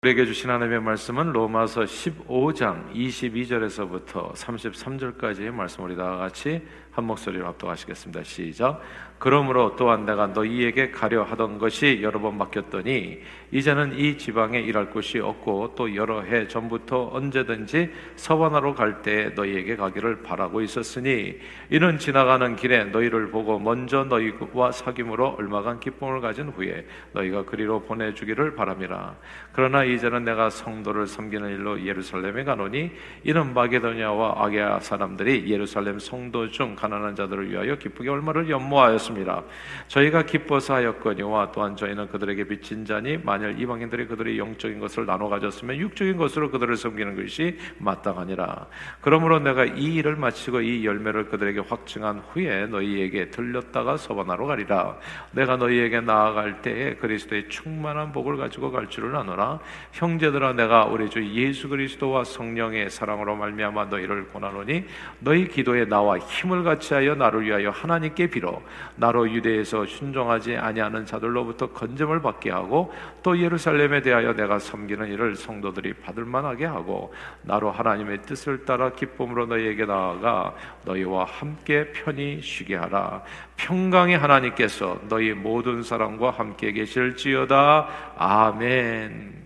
우리에게 주신 하나님의 말씀은 로마서 15장 22절에서부터 33절까지의 말씀 우리 다 같이 한 목소리로 합독하시겠습니다. 시작. 그러므로 또한 내가 너희에게 가려 하던 것이 여러 번 맡겼더니 이제는 이 지방에 일할 곳이 없고 또 여러 해 전부터 언제든지 서바나로 갈 때에 너희에게 가기를 바라고 있었으니 이는 지나가는 길에 너희를 보고 먼저 너희와 사귐으로 얼마간 기쁨을 가진 후에 너희가 그리로 보내주기를 바람이라 그러나 이제는 내가 성도를 섬기는 일로 예루살렘에 가노니 이는 마게도냐와 아게아 사람들이 예루살렘 성도 중 가난한 자들을 위하여 기쁘게 얼마를 연모하였습니다. 저희가 기뻐서 하였거니와 또한 저희는 그들에게 빚진 자니 만일 이방인들이 그들의 영적인 것을 나눠 가졌으면 육적인 것으로 그들을 섬기는 것이 마땅하니라. 그러므로 내가 이 일을 마치고 이 열매를 그들에게 확증한 후에 너희에게 들렸다가 서바나로 가리라. 내가 너희에게 나아갈 때에 그리스도의 충만한 복을 가지고 갈 줄을 아노라. 형제들아 내가 우리 주 예수 그리스도와 성령의 사랑으로 말미암아 너희를 고나노니 너희 기도에 나와 힘을 같이 하여 나를 위하여 하나님께 빌어 나로 유대에서 순종하지 아니하는 자들로부터 건점을 받게 하고 또 예루살렘에 대하여 내가 섬기는 일을 성도들이 받을 만하게 하고 나로 하나님의 뜻을 따라 기쁨으로 너희에게 나아가 너희와 함께 편히 쉬게 하라 평강의 하나님께서 너희 모든 사람과 함께 계실지어다 아멘.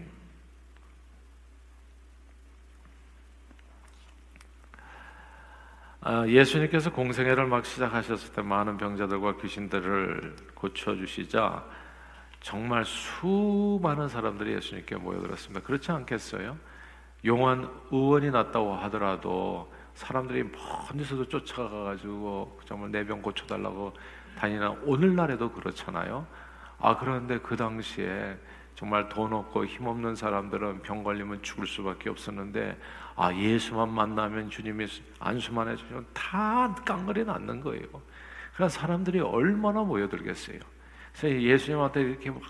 예수님께서 공생애를 막 시작하셨을 때 많은 병자들과 귀신들을 고쳐주시자 정말 수많은 사람들이 예수님께 모여들었습니다. 그렇지 않겠어요? 용한 의원이 났다고 하더라도 사람들이 먼 데서도 쫓아가가지고 정말 내병 고쳐달라고 다니는 오늘날에도 그렇잖아요. 아 그런데 그 당시에 정말 돈 없고 힘 없는 사람들은 병 걸리면 죽을 수밖에 없었는데 아 예수만 만나면 주님이 안수만 해주시면 다 깡그리 낫는 거예요. 그러 사람들이 얼마나 모여들겠어요. 그래서 예수님한테 이렇게 막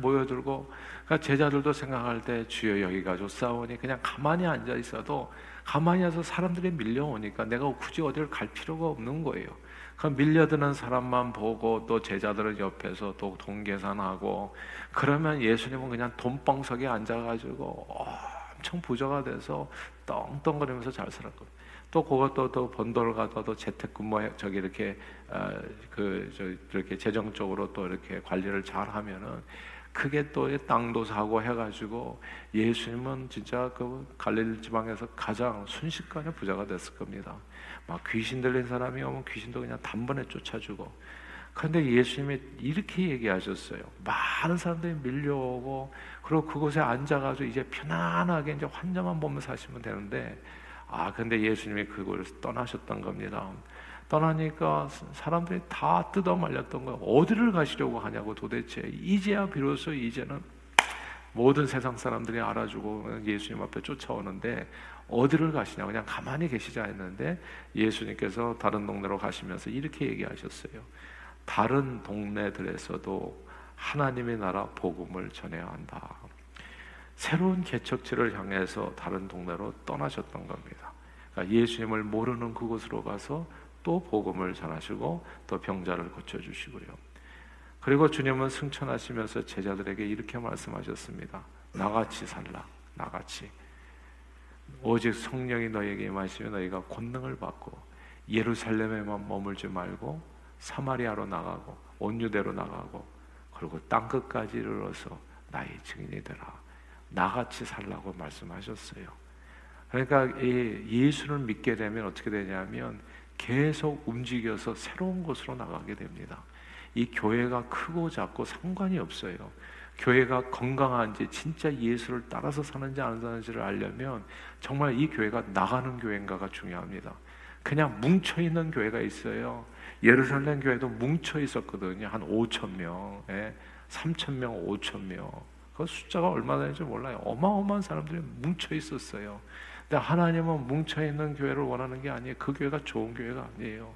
모여들고 그러니까 제자들도 생각할 때 주여 여기가 좋사오니 그냥 가만히 앉아 있어도 가만히 앉아서 사람들이 밀려오니까 내가 굳이 어디를 갈 필요가 없는 거예요. 그 밀려드는 사람만 보고 또 제자들은 옆에서 또 돈계산하고 그러면 예수님은 그냥 돈뻥석에 앉아가지고 엄청 부자가 돼서 떵떵거리면서 잘 살았거든요. 또 그것도 또 번돌 가도 재택근무 저기 이렇게 어, 그저 이렇게 재정적으로 또 이렇게 관리를 잘 하면은 그게 또 땅도 사고 해가지고 예수님은 진짜 그 갈릴리 지방에서 가장 순식간에 부자가 됐을 겁니다. 막 귀신 들린 사람이 오면 귀신도 그냥 단번에 쫓아주고. 그런데 예수님이 이렇게 얘기하셨어요. 많은 사람들이 밀려오고 그리고 그곳에 앉아가지고 이제 편안하게 이제 환자만 보면서 사시면 되는데 아 근데 예수님이 그곳을 떠나셨던 겁니다. 떠나니까 사람들이 다 뜯어 말렸던 거예요. 어디를 가시려고 하냐고 도대체 이제야 비로소 이제는 모든 세상 사람들이 알아주고 예수님 앞에 쫓아오는데 어디를 가시냐 그냥 가만히 계시자 했는데 예수님께서 다른 동네로 가시면서 이렇게 얘기하셨어요. 다른 동네들에서도 하나님의 나라 복음을 전해야 한다. 새로운 개척지를 향해서 다른 동네로 떠나셨던 겁니다. 그러니까 예수님을 모르는 그곳으로 가서 또 복음을 전하시고 또 병자를 고쳐 주시고요. 그리고 주님은 승천하시면서 제자들에게 이렇게 말씀하셨습니다. 나같이 살라. 나같이. 오직 성령이 너에게 임하시면 너희가 권능을 받고 예루살렘에만 머물지 말고 사마리아로 나가고 온유대로 나가고 그리고 땅 끝까지 이르러서 나의 증인이 되라. 나같이 살라고 말씀하셨어요. 그러니까 예수를 믿게 되면 어떻게 되냐면 계속 움직여서 새로운 곳으로 나가게 됩니다. 이 교회가 크고 작고 상관이 없어요. 교회가 건강한지 진짜 예수를 따라서 사는지 안 사는지를 알려면 정말 이 교회가 나가는 교회인가가 중요합니다. 그냥 뭉쳐 있는 교회가 있어요. 예루살렘 교회도 뭉쳐 있었거든요. 한 5천 명, 예, 3천 명, 5천 명. 그 숫자가 얼마나 되는지 몰라요. 어마어마한 사람들이 뭉쳐 있었어요. 근데 하나님은 뭉쳐 있는 교회를 원하는 게 아니에요. 그 교회가 좋은 교회가 아니에요.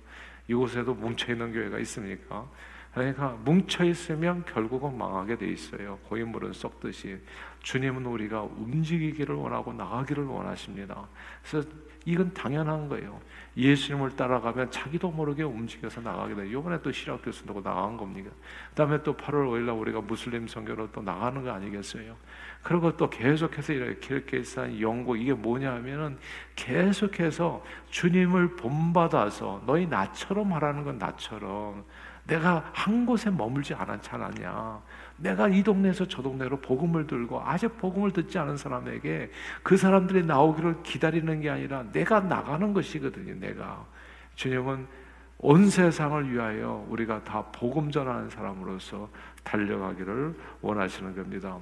이곳에도 뭉쳐 있는 교회가 있습니까? 그러니까 뭉쳐 있으면 결국은 망하게 돼 있어요. 고인물은 썩듯이 주님은 우리가 움직이기를 원하고 나가기를 원하십니다. 그래서 이건 당연한 거예요. 예수님을 따라가면 자기도 모르게 움직여서 나가게 돼요. 이번에 또 실학 교수도 나간 겁니다. 그다음에 또 8월 5일 날 우리가 무슬림 선교로 또 나가는 거 아니겠어요? 그리고 또 계속해서 이렇게 키르기스탄, 영국 이게 뭐냐면은 계속해서 주님을 본받아서 너희 나처럼 하라는 건 나처럼 내가 한 곳에 머물지 않았지 않았냐. 내가 이 동네에서 저 동네로 복음을 들고 아직 복음을 듣지 않은 사람에게 그 사람들이 나오기를 기다리는 게 아니라 내가 나가는 것이거든요. 내가 주님은 온 세상을 위하여 우리가 다 복음 전하는 사람으로서 달려가기를 원하시는 겁니다.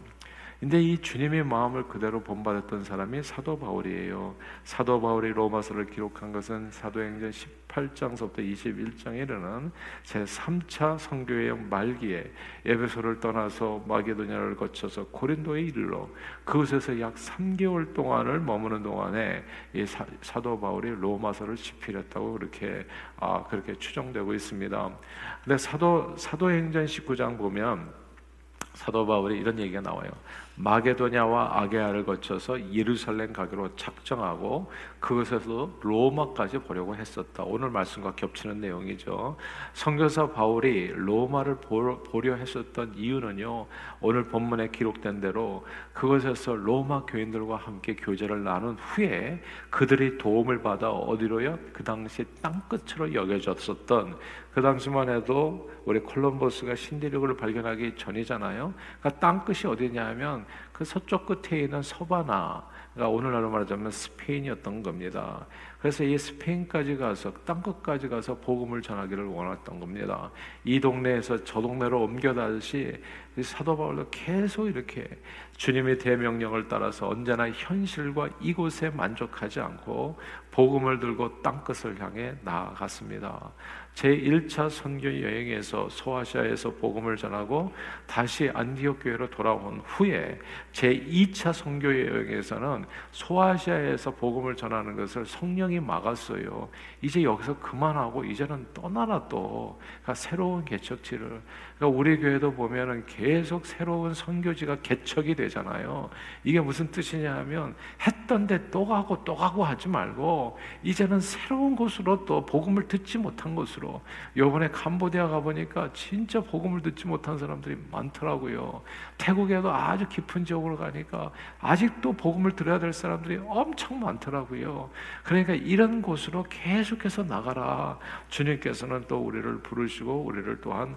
근데 이 주님의 마음을 그대로 본받았던 사람이 사도 바울이에요. 사도 바울이 로마서를 기록한 것은 사도행전 18장서부터 21장에 이르는 제 3차 선교여행 말기에 에베소를 떠나서 마게도냐를 거쳐서 고린도에 이르러 그곳에서 약 3개월 동안을 머무는 동안에 이 사, 도 바울이 로마서를 집필했다고 그렇게 아 그렇게 추정되고 있습니다. 근데 사도 사도행전 19장 보면 사도 바울이 이런 얘기가 나와요. 마게도냐와 아게아를 거쳐서 예루살렘 가기로 작정하고 그것에서 로마까지 보려고 했었다. 오늘 말씀과 겹치는 내용이죠. 선교사 바울이 로마를 보려 했었던 이유는요. 오늘 본문에 기록된 대로 그것에서 로마 교인들과 함께 교제를 나눈 후에 그들이 도움을 받아 어디로요? 그 당시 땅 끝으로 여겨졌었던 그 당시만 해도 우리 콜럼버스가 신대륙을 발견하기 전이잖아요. 그러니까 땅 끝이 어디냐면 그 서쪽 끝에 있는 서바나 그러니까 오늘날로 말하자면 스페인이었던 겁니다. 그래서 이 스페인까지 가서 땅 끝까지 가서 복음을 전하기를 원했던 겁니다. 이 동네에서 저 동네로 옮겨다시 사도 바울도 계속 이렇게 주님의 대명령을 따라서 언제나 현실과 이곳에 만족하지 않고 복음을 들고 땅 끝을 향해 나아갔습니다. 제1차 선교 여행에서 소아시아에서 복음을 전하고 다시 안디옥 교회로 돌아온 후에 제2차 선교 여행에서는 소아시아에서 복음을 전하는 것을 성령이 막았어요. 이제 여기서 그만하고 이제는 떠나라 또. 그러니까 새로운 개척지를 그러니까 우리 교회도 보면은 계속 새로운 선교지가 개척이 되잖아요. 이게 무슨 뜻이냐 하면 했던 데 또 가고 또 가고 하지 말고 이제는 새로운 곳으로 또 복음을 듣지 못한 곳으로 요번에 캄보디아 가보니까 진짜 복음을 듣지 못한 사람들이 많더라고요. 태국에도 아주 깊은 지역으로 가니까 아직도 복음을 들어야 될 사람들이 엄청 많더라고요. 그러니까 이런 곳으로 계속해서 나가라. 주님께서는 또 우리를 부르시고 우리를 또한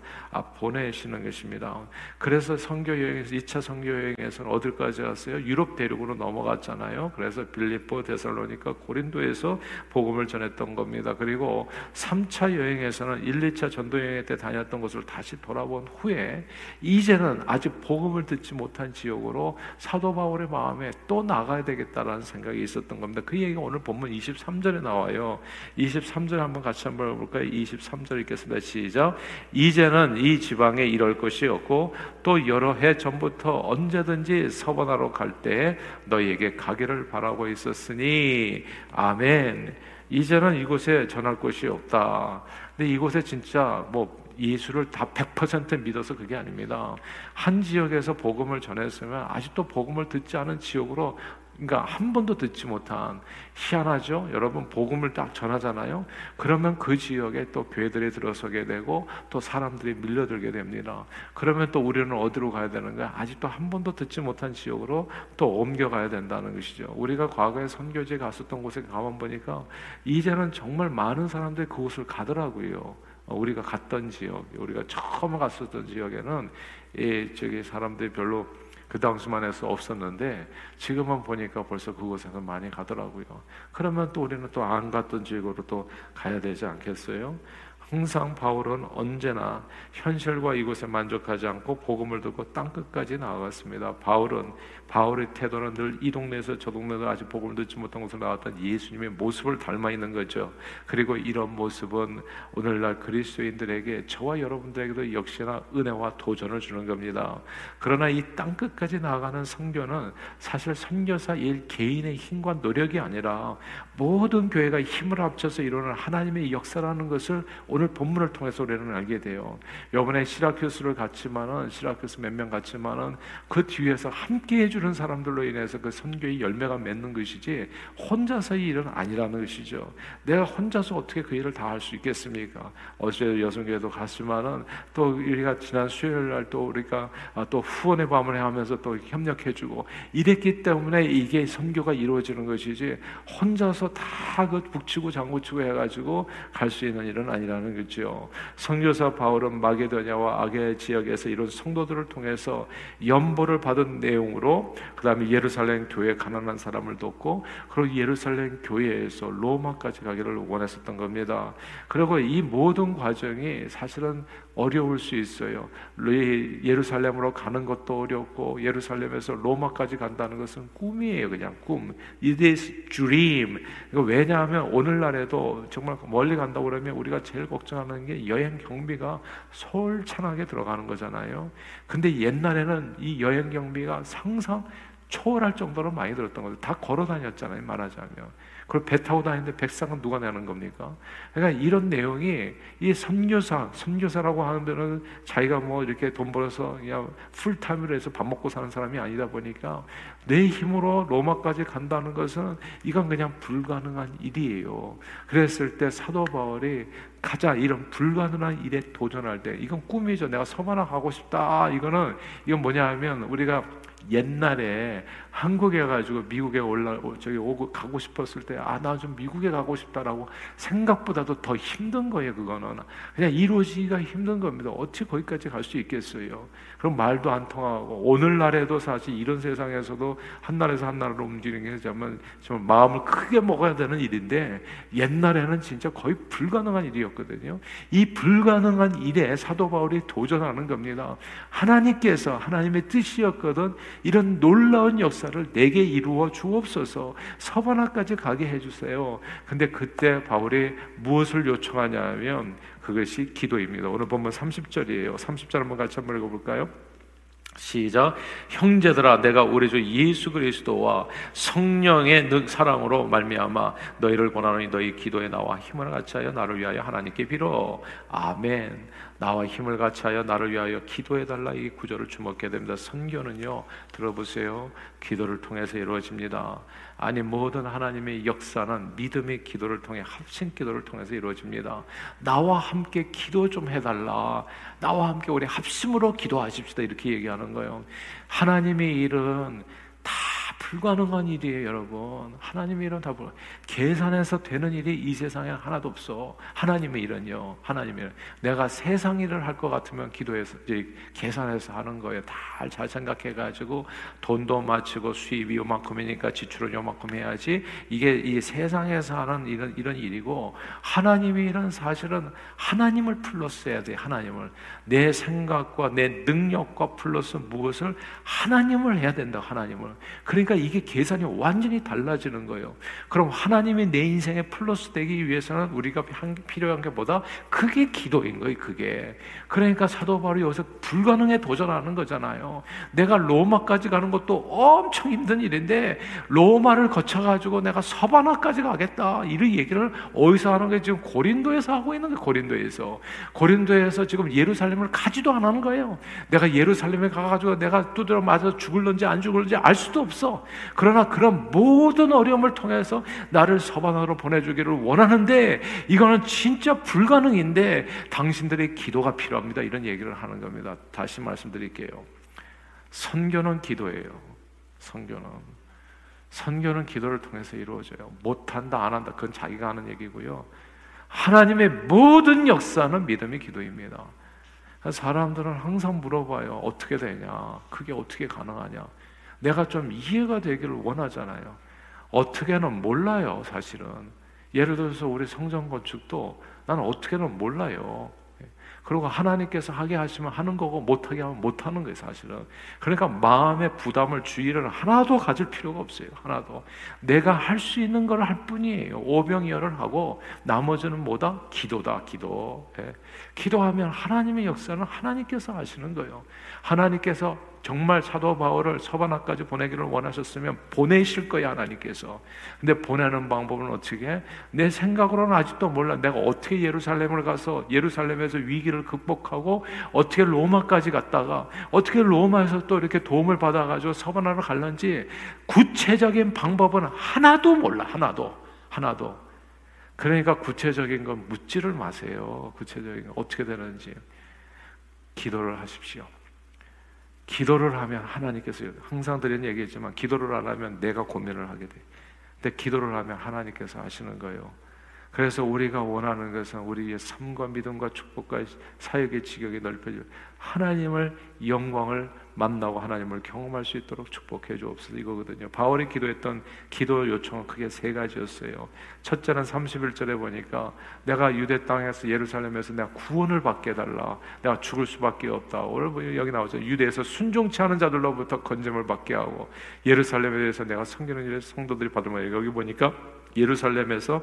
보내시는 것입니다. 그래서 선교 여행에서 2차 선교 여행에서는 어디까지 갔어요? 유럽 대륙으로 넘어갔잖아요. 그래서 빌립보, 데살로니카, 고린도에서 복음을 전했던 겁니다. 그리고 3차 여행 에서는 1, 2차 전도 여행 때 다녔던 곳을 다시 돌아본 후에 이제는 아직 복음을 듣지 못한 지역으로 사도 바울의 마음에 또 나가야 되겠다라는 생각이 있었던 겁니다. 그 얘기가 오늘 본문 23절에 나와요. 23절 한번 같이 한번 볼까요? 23절 읽겠습니다. 시작. 이제는 이 지방에 이럴 것이 없고 또 여러 해 전부터 언제든지 서번하러 갈때 너희에게 가기를 바라고 있었으니 아멘. 이제는 이곳에 전할 곳이 없다. 근데 이곳에 진짜 뭐 예수를 다 100% 믿어서 그게 아닙니다. 한 지역에서 복음을 전했으면 아직도 복음을 듣지 않은 지역으로 그러니까 한 번도 듣지 못한 희한하죠. 여러분 복음을 딱 전하잖아요. 그러면 그 지역에 또 교회들이 들어서게 되고 또 사람들이 밀려들게 됩니다. 그러면 또 우리는 어디로 가야 되는 거야? 아직도 한 번도 듣지 못한 지역으로 또 옮겨가야 된다는 것이죠. 우리가 과거에 선교지 갔었던 곳에 가만 보니까 이제는 정말 많은 사람들이 그곳을 가더라고요. 우리가 갔던 지역, 우리가 처음 갔었던 지역에는 이 저기 사람들이 별로 그 당시만 해서 없었는데 지금은 보니까 벌써 그곳에서 많이 가더라고요. 그러면 또 우리는 또 안 갔던 지역으로 또 가야 되지 않겠어요? 항상 바울은 언제나 현실과 이곳에 만족하지 않고 복음을 듣고 땅 끝까지 나아갔습니다. 바울은 바울의 태도는 늘 이 동네에서 저 동네에서 아직 복음을 듣지 못한 곳에 나왔던 예수님의 모습을 닮아 있는 거죠. 그리고 이런 모습은 오늘날 그리스도인들에게 저와 여러분들에게도 역시나 은혜와 도전을 주는 겁니다. 그러나 이 땅 끝까지 나아가는 성교는 사실 선교사 일 개인의 힘과 노력이 아니라 모든 교회가 힘을 합쳐서 이루는 하나님의 역사라는 것을 오늘 본문을 통해서 우리는 알게 돼요. 이번에 시라큐스를 갔지만은 시라큐스 몇 명 갔지만은 그 뒤에서 함께 해주는 사람들로 인해서 그 선교의 열매가 맺는 것이지 혼자서의 일은 아니라는 것이죠. 내가 혼자서 어떻게 그 일을 다 할 수 있겠습니까? 어제 여성교회도 갔지만은 또 우리가 지난 수요일 날 또 우리가 아, 또 후원의 밤을 하면서 또 협력해주고 이랬기 때문에 이게 선교가 이루어지는 것이지 혼자서 다 그 북치고 장구치고 해가지고 갈 수 있는 일은 아니라는 거죠. 선교사 바울은 마게도냐와 아게 지역에서 이런 성도들을 통해서 연보를 받은 내용으로 그 다음에 예루살렘 교회 가난한 사람을 돕고 그리고 예루살렘 교회에서 로마까지 가기를 원했었던 겁니다. 그리고 이 모든 과정이 사실은 어려울 수 있어요. 예루살렘으로 가는 것도 어렵고 예루살렘에서 로마까지 간다는 것은 꿈이에요, 그냥 꿈. It is dream. 왜냐하면 오늘날에도 정말 멀리 간다고 그러면 우리가 제일 걱정하는 게 여행 경비가 솔찬하게 들어가는 거잖아요. 근데 옛날에는 이 여행 경비가 상상 초월할 정도로 많이 들었던 거죠. 다 걸어 다녔잖아요, 말하자면. 그걸 배 타고 다니는데 백상은 누가 내는 겁니까? 그러니까 이런 내용이 이 선교사, 선교사라고 하는 데는 자기가 뭐 이렇게 돈 벌어서 그냥 풀타임으로 해서 밥 먹고 사는 사람이 아니다 보니까 내 힘으로 로마까지 간다는 것은 이건 그냥 불가능한 일이에요. 그랬을 때 사도 바울이 가자 이런 불가능한 일에 도전할 때 이건 꿈이죠. 내가 서바나 가고 싶다. 이거는 이건 뭐냐 하면 우리가 옛날에 한국에 가지고 미국에 올라 저기 오고 가고 싶었을 때 아 나 좀 미국에 가고 싶다라고 생각보다도 더 힘든 거예요 그거는. 그냥 이루어지기가 힘든 겁니다. 어떻게 거기까지 갈 수 있겠어요? 그럼 말도 안 통하고 오늘날에도 사실 이런 세상에서도 한 나라에서 한 나라로 움직이는 게 정말, 정말 마음을 크게 먹어야 되는 일인데 옛날에는 진짜 거의 불가능한 일이었거든요. 이 불가능한 일에 사도 바울이 도전하는 겁니다. 하나님께서 하나님의 뜻이었거든 이런 놀라운 역사 역사를 내게 이루어 주옵소서 서바나까지 가게 해주세요. 근데 그때 바울이 무엇을 요청하냐면 그것이 기도입니다. 오늘 본문 30절이에요. 30절 한번 같이 한번 읽어볼까요? 시작 형제들아 내가 우리 주 예수 그리스도와 성령의 사랑으로 말미암아 너희를 권하노니 너희 기도에 나와 힘을 같이하여 나를 위하여 하나님께 빌어 아멘 나와 힘을 같이하여 나를 위하여 기도해 달라 이 구절을 주목해야 됩니다. 선교는요 들어보세요 기도를 통해서 이루어집니다. 아니 모든 하나님의 역사는 믿음의 기도를 통해 합심 기도를 통해서 이루어집니다. 나와 함께 기도 좀 해달라. 나와 함께 우리 합심으로 기도하십시다. 이렇게 얘기하는 거예요. 하나님의 일은 다 불가능한 일이에요, 여러분. 하나님의 일은 다 불. 계산해서 되는 일이 이 세상에 하나도 없어. 하나님의 일은요. 하나님의 일. 내가 세상 일을 할 것 같으면 기도해서 이제 계산해서 하는 거예요. 다 잘 생각해 가지고 돈도 맞추고 수입이 요만큼이니까 지출은 요만큼 해야지. 이게 이 세상에서 하는 이런 이런 일이고 하나님의 일은 사실은 하나님을 플러스 해야 돼. 하나님을 내 생각과 내 능력과 플러스 무엇을 하나님을 해야 된다. 하나님을. 그러니까 이게 계산이 완전히 달라지는 거예요. 그럼 하나님이 내 인생에 플러스 되기 위해서는 우리가 필요한 게 뭐다? 그게 기도인 거예요, 그게. 그러니까 사도 바울이 여기서 불가능에 도전하는 거잖아요. 내가 로마까지 가는 것도 엄청 힘든 일인데 로마를 거쳐가지고 내가 서바나까지 가겠다. 이런 얘기를 어디서 하는 게 지금 고린도에서 하고 있는 게 고린도에서. 고린도에서 지금 예루살렘 을 가지도 안 하는 거예요. 내가 예루살렘에 가가지고 내가 두드려 맞아 죽을런지 안 죽을런지 알 수도 없어. 그러나 그런 모든 어려움을 통해서 나를 서반으로 보내주기를 원하는데 이거는 진짜 불가능인데 당신들의 기도가 필요합니다. 이런 얘기를 하는 겁니다. 다시 말씀드릴게요. 선교는 기도예요. 선교는. 선교는 기도를 통해서 이루어져요. 못한다, 안 한다. 그건 자기가 하는 얘기고요. 하나님의 모든 역사는 믿음의 기도입니다. 사람들은 항상 물어봐요. 어떻게 되냐? 그게 어떻게 가능하냐? 내가 좀 이해가 되기를 원하잖아요. 어떻게는 몰라요, 사실은. 예를 들어서 우리 성전 건축도 나는 어떻게는 몰라요. 그리고 하나님께서 하게 하시면 하는 거고 못하게 하면 못하는 거예요 사실은. 그러니까 마음의 부담을 주의를 하나도 가질 필요가 없어요 하나도. 내가 할 수 있는 걸 할 뿐이에요. 오병이어를 하고 나머지는 뭐다? 기도다 기도. 예. 기도하면 하나님의 역사는 하나님께서 하시는 거예요. 하나님께서 정말 사도 바울을 서바나까지 보내기를 원하셨으면 보내실 거야 하나님께서. 근데 보내는 방법은 어떻게? 해? 내 생각으로는 아직도 몰라. 내가 어떻게 예루살렘을 가서 예루살렘에서 위기를 극복하고 어떻게 로마까지 갔다가 어떻게 로마에서 또 이렇게 도움을 받아가지고 서바나를 갈는지 구체적인 방법은 하나도 몰라. 하나도 하나도. 그러니까 구체적인 건 묻지를 마세요. 구체적인 건 어떻게 되는지 기도를 하십시오. 기도를 하면 하나님께서 항상 드린 얘기했지만 기도를 안 하면 내가 고민을 하게 돼. 근데 기도를 하면 하나님께서 하시는 거예요. 그래서 우리가 원하는 것은 우리의 삶과 믿음과 축복과 사역의 지경이 넓혀져 하나님을 영광을 만나고 하나님을 경험할 수 있도록 축복해 주옵소서 이거거든요. 바울이 기도했던 기도 요청은 크게 세 가지였어요. 첫째는 31절에 보니까 내가 유대 땅에서 예루살렘에서 내가 구원을 받게 달라. 내가 죽을 수밖에 없다. 오늘 여기 나오죠. 유대에서 순종치 않은 자들로부터 건짐을 받게 하고 예루살렘에 대해서 내가 섬기는 일에 성도들이 받으면 여기 보니까 예루살렘에서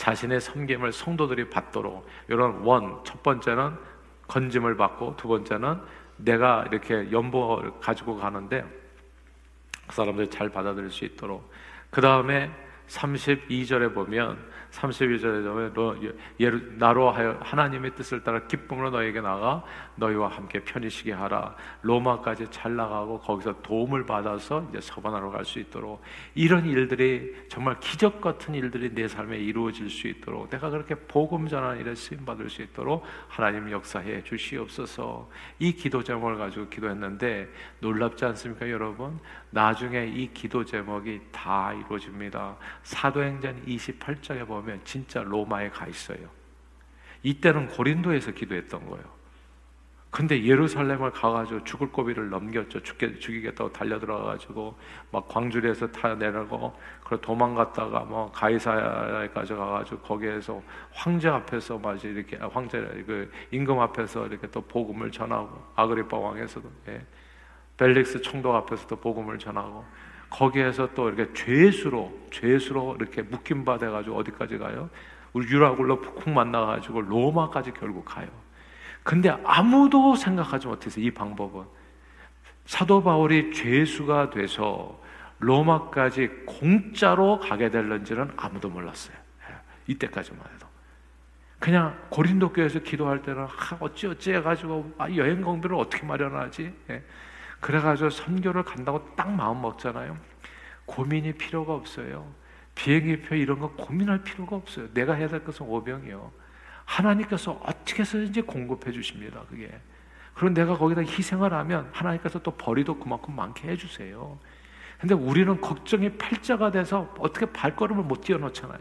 자신의 섬김을 성도들이 받도록. 이런 원 첫 번째는 건짐을 받고 두 번째는 내가 이렇게 연봉을 가지고 가는데 그 사람들이 잘 받아들일 수 있도록. 그 다음에 32절에 보면 32절에 보면 나로 하여 하나님의 뜻을 따라 기쁨으로 너에게 나가 너희와 함께 편히 쉬게 하라. 로마까지 잘 나가고 거기서 도움을 받아서 이제 서반하러 갈 수 있도록 이런 일들이 정말 기적 같은 일들이 내 삶에 이루어질 수 있도록 내가 그렇게 복음 전하는 일에 쓰임 받을 수 있도록 하나님 역사해 주시옵소서. 이 기도 제목을 가지고 기도했는데 놀랍지 않습니까 여러분 나중에 이 기도 제목이 다 이루어집니다. 사도행전 28장에 보면 진짜 로마에 가 있어요. 이때는 고린도에서 기도했던 거예요. 근데 예루살렘을 가가지고 죽을 고비를 넘겼죠. 죽게, 죽이겠다고 달려들어가지고 막 광주리에서 타 내려고 그래 도망갔다가 뭐 가이사야까지 가가지고 거기에서 황제 앞에서 마치 이렇게 아, 황제 그 임금 앞에서 이렇게 또 복음을 전하고 아그리파 왕에서도 예. 벨릭스 총독 앞에서도 복음을 전하고 거기에서 또 이렇게 죄수로 죄수로 이렇게 묶임 받아 가지고 어디까지 가요? 우리 유라굴로 푹 만나 가지고 로마까지 결국 가요. 근데 아무도 생각하지 못해서 이 방법은 사도 바울이 죄수가 돼서 로마까지 공짜로 가게 될는지는 아무도 몰랐어요. 예, 이때까지만 해도. 그냥 고린도 교회에서 기도할 때는 아, 어찌 어찌 해가지고 아, 여행 공비를 어떻게 마련하지? 예. 그래가지고 선교를 간다고 딱 마음 먹잖아요. 고민이 필요가 없어요. 비행기표 이런 거 고민할 필요가 없어요. 내가 해야 될 것은 오병이요. 하나님께서 어떻게 해서든지 공급해 주십니다. 그게. 그럼 내가 거기다 희생을 하면 하나님께서 또 벌이도 그만큼 많게 해주세요. 근데 우리는 걱정이 팔자가 돼서 어떻게 발걸음을 못 뛰어놓잖아요.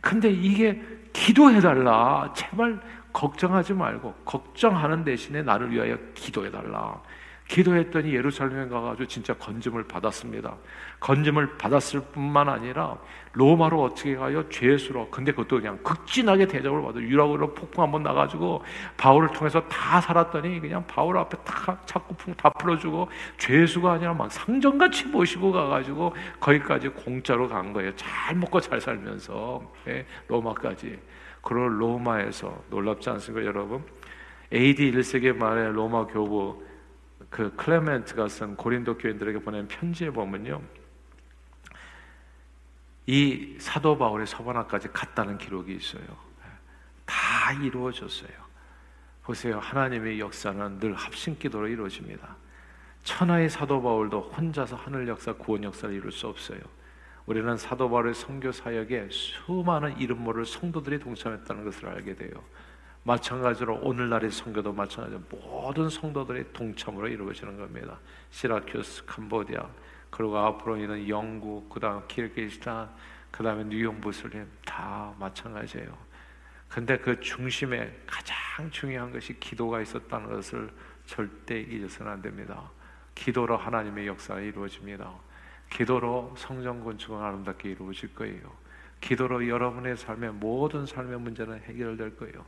근데 이게 기도해달라. 제발 걱정하지 말고 걱정하는 대신에 나를 위하여 기도해달라. 기도했더니 예루살렘에 가가지고 진짜 건짐을 받았습니다. 건짐을 받았을 뿐만 아니라 로마로 어떻게 가요? 죄수로. 근데 그것도 그냥 극진하게 대접을 받아. 유라굴로 폭풍 한번 나가지고 바울을 통해서 다 살았더니 그냥 바울 앞에 다 착고풍 다 풀어주고 죄수가 아니라 막 상전같이 모시고 가가지고 거기까지 공짜로 간 거예요. 잘 먹고 잘 살면서 예, 로마까지. 그걸 로마에서 놀랍지 않습니까, 여러분? AD 1세기 말에 로마 교부 그 클레멘트가 쓴 고린도 교인들에게 보낸 편지에 보면요. 이 사도 바울의 서바나까지 갔다는 기록이 있어요. 다 이루어졌어요. 보세요. 하나님의 역사는 늘 합심 기도로 이루어집니다. 천하의 사도 바울도 혼자서 하늘 역사, 구원 역사를 이룰 수 없어요. 우리는 사도 바울의 선교 사역에 수많은 이름 모를 성도들이 동참했다는 것을 알게 돼요. 마찬가지로 오늘날의 성교도 마찬가지로 모든 성도들의 동참으로 이루어지는 겁니다. 시라큐스, 캄보디아, 그리고 앞으로 있는 영국, 그다음 키르기스탄, 그다음에 뉴욕 무슬림 다 마찬가지예요. 근데 그 중심에 가장 중요한 것이 기도가 있었다는 것을 절대 잊어서는 안 됩니다. 기도로 하나님의 역사가 이루어집니다. 기도로 성전 건축은 아름답게 이루어질 거예요. 기도로 여러분의 삶의 모든 삶의 문제는 해결될 거예요.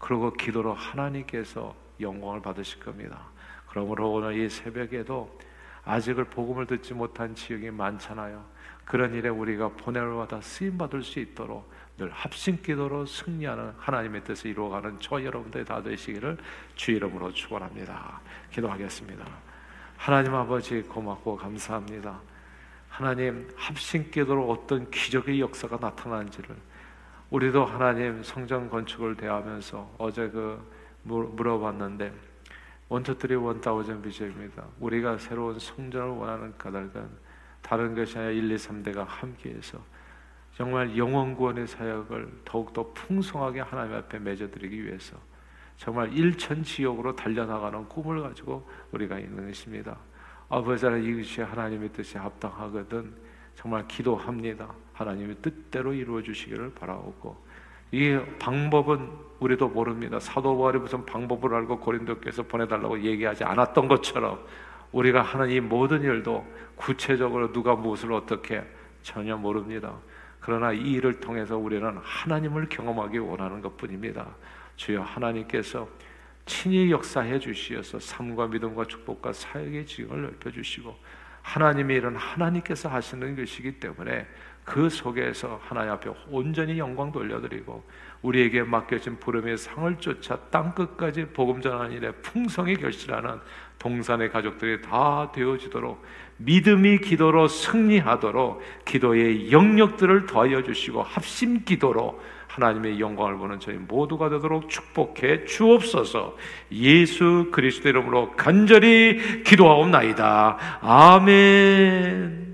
그리고 기도로 하나님께서 영광을 받으실 겁니다. 그러므로 오늘 이 새벽에도 아직을 복음을 듣지 못한 지역이 많잖아요. 그런 일에 우리가 보냄을 받아 쓰임 받을 수 있도록 늘 합심 기도로 승리하는 하나님의 뜻을 이루어가는 저 여러분들이 다 되시기를 주 이름으로 축원합니다. 기도하겠습니다. 하나님 아버지 고맙고 감사합니다. 하나님 합심 기도로 어떤 기적의 역사가 나타나는지를 우리도 하나님 성전 건축을 대하면서 어제 그 물어봤는데 원투트리 원타우전 비전입니다. 우리가 새로운 성전을 원하는 까닭은 다른 것이 아니라 1, 2, 3대가 함께해서 정말 영원 구원의 사역을 더욱더 풍성하게 하나님 앞에 맺어드리기 위해서 정말 일천 지역으로 달려나가는 꿈을 가지고 우리가 있는 것입니다. 아버지 하 이것이 하나님의 뜻에 합당하거든 정말 기도합니다. 하나님의 뜻대로 이루어 주시기를 바라고 이 방법은 우리도 모릅니다. 사도 바울이 무슨 방법을 알고 고린도께서 보내달라고 얘기하지 않았던 것처럼 우리가 하는 이 모든 일도 구체적으로 누가 무엇을 어떻게 전혀 모릅니다. 그러나 이 일을 통해서 우리는 하나님을 경험하기 원하는 것뿐입니다. 주여 하나님께서 친히 역사해 주시어서 삶과 믿음과 축복과 사역의 지경을 넓혀 주시고 하나님의 일은 하나님께서 하시는 것이기 때문에 그 속에서 하나님 앞에 온전히 영광 돌려드리고 우리에게 맡겨진 부름의 상을 쫓아 땅 끝까지 복음 전하는 일에 풍성히 결실하는 동산의 가족들이 다 되어지도록 믿음이 기도로 승리하도록 기도의 영역들을 더하여 주시고 합심 기도로 하나님의 영광을 보는 저희 모두가 되도록 축복해 주옵소서. 예수 그리스도 이름으로 간절히 기도하옵나이다. 아멘.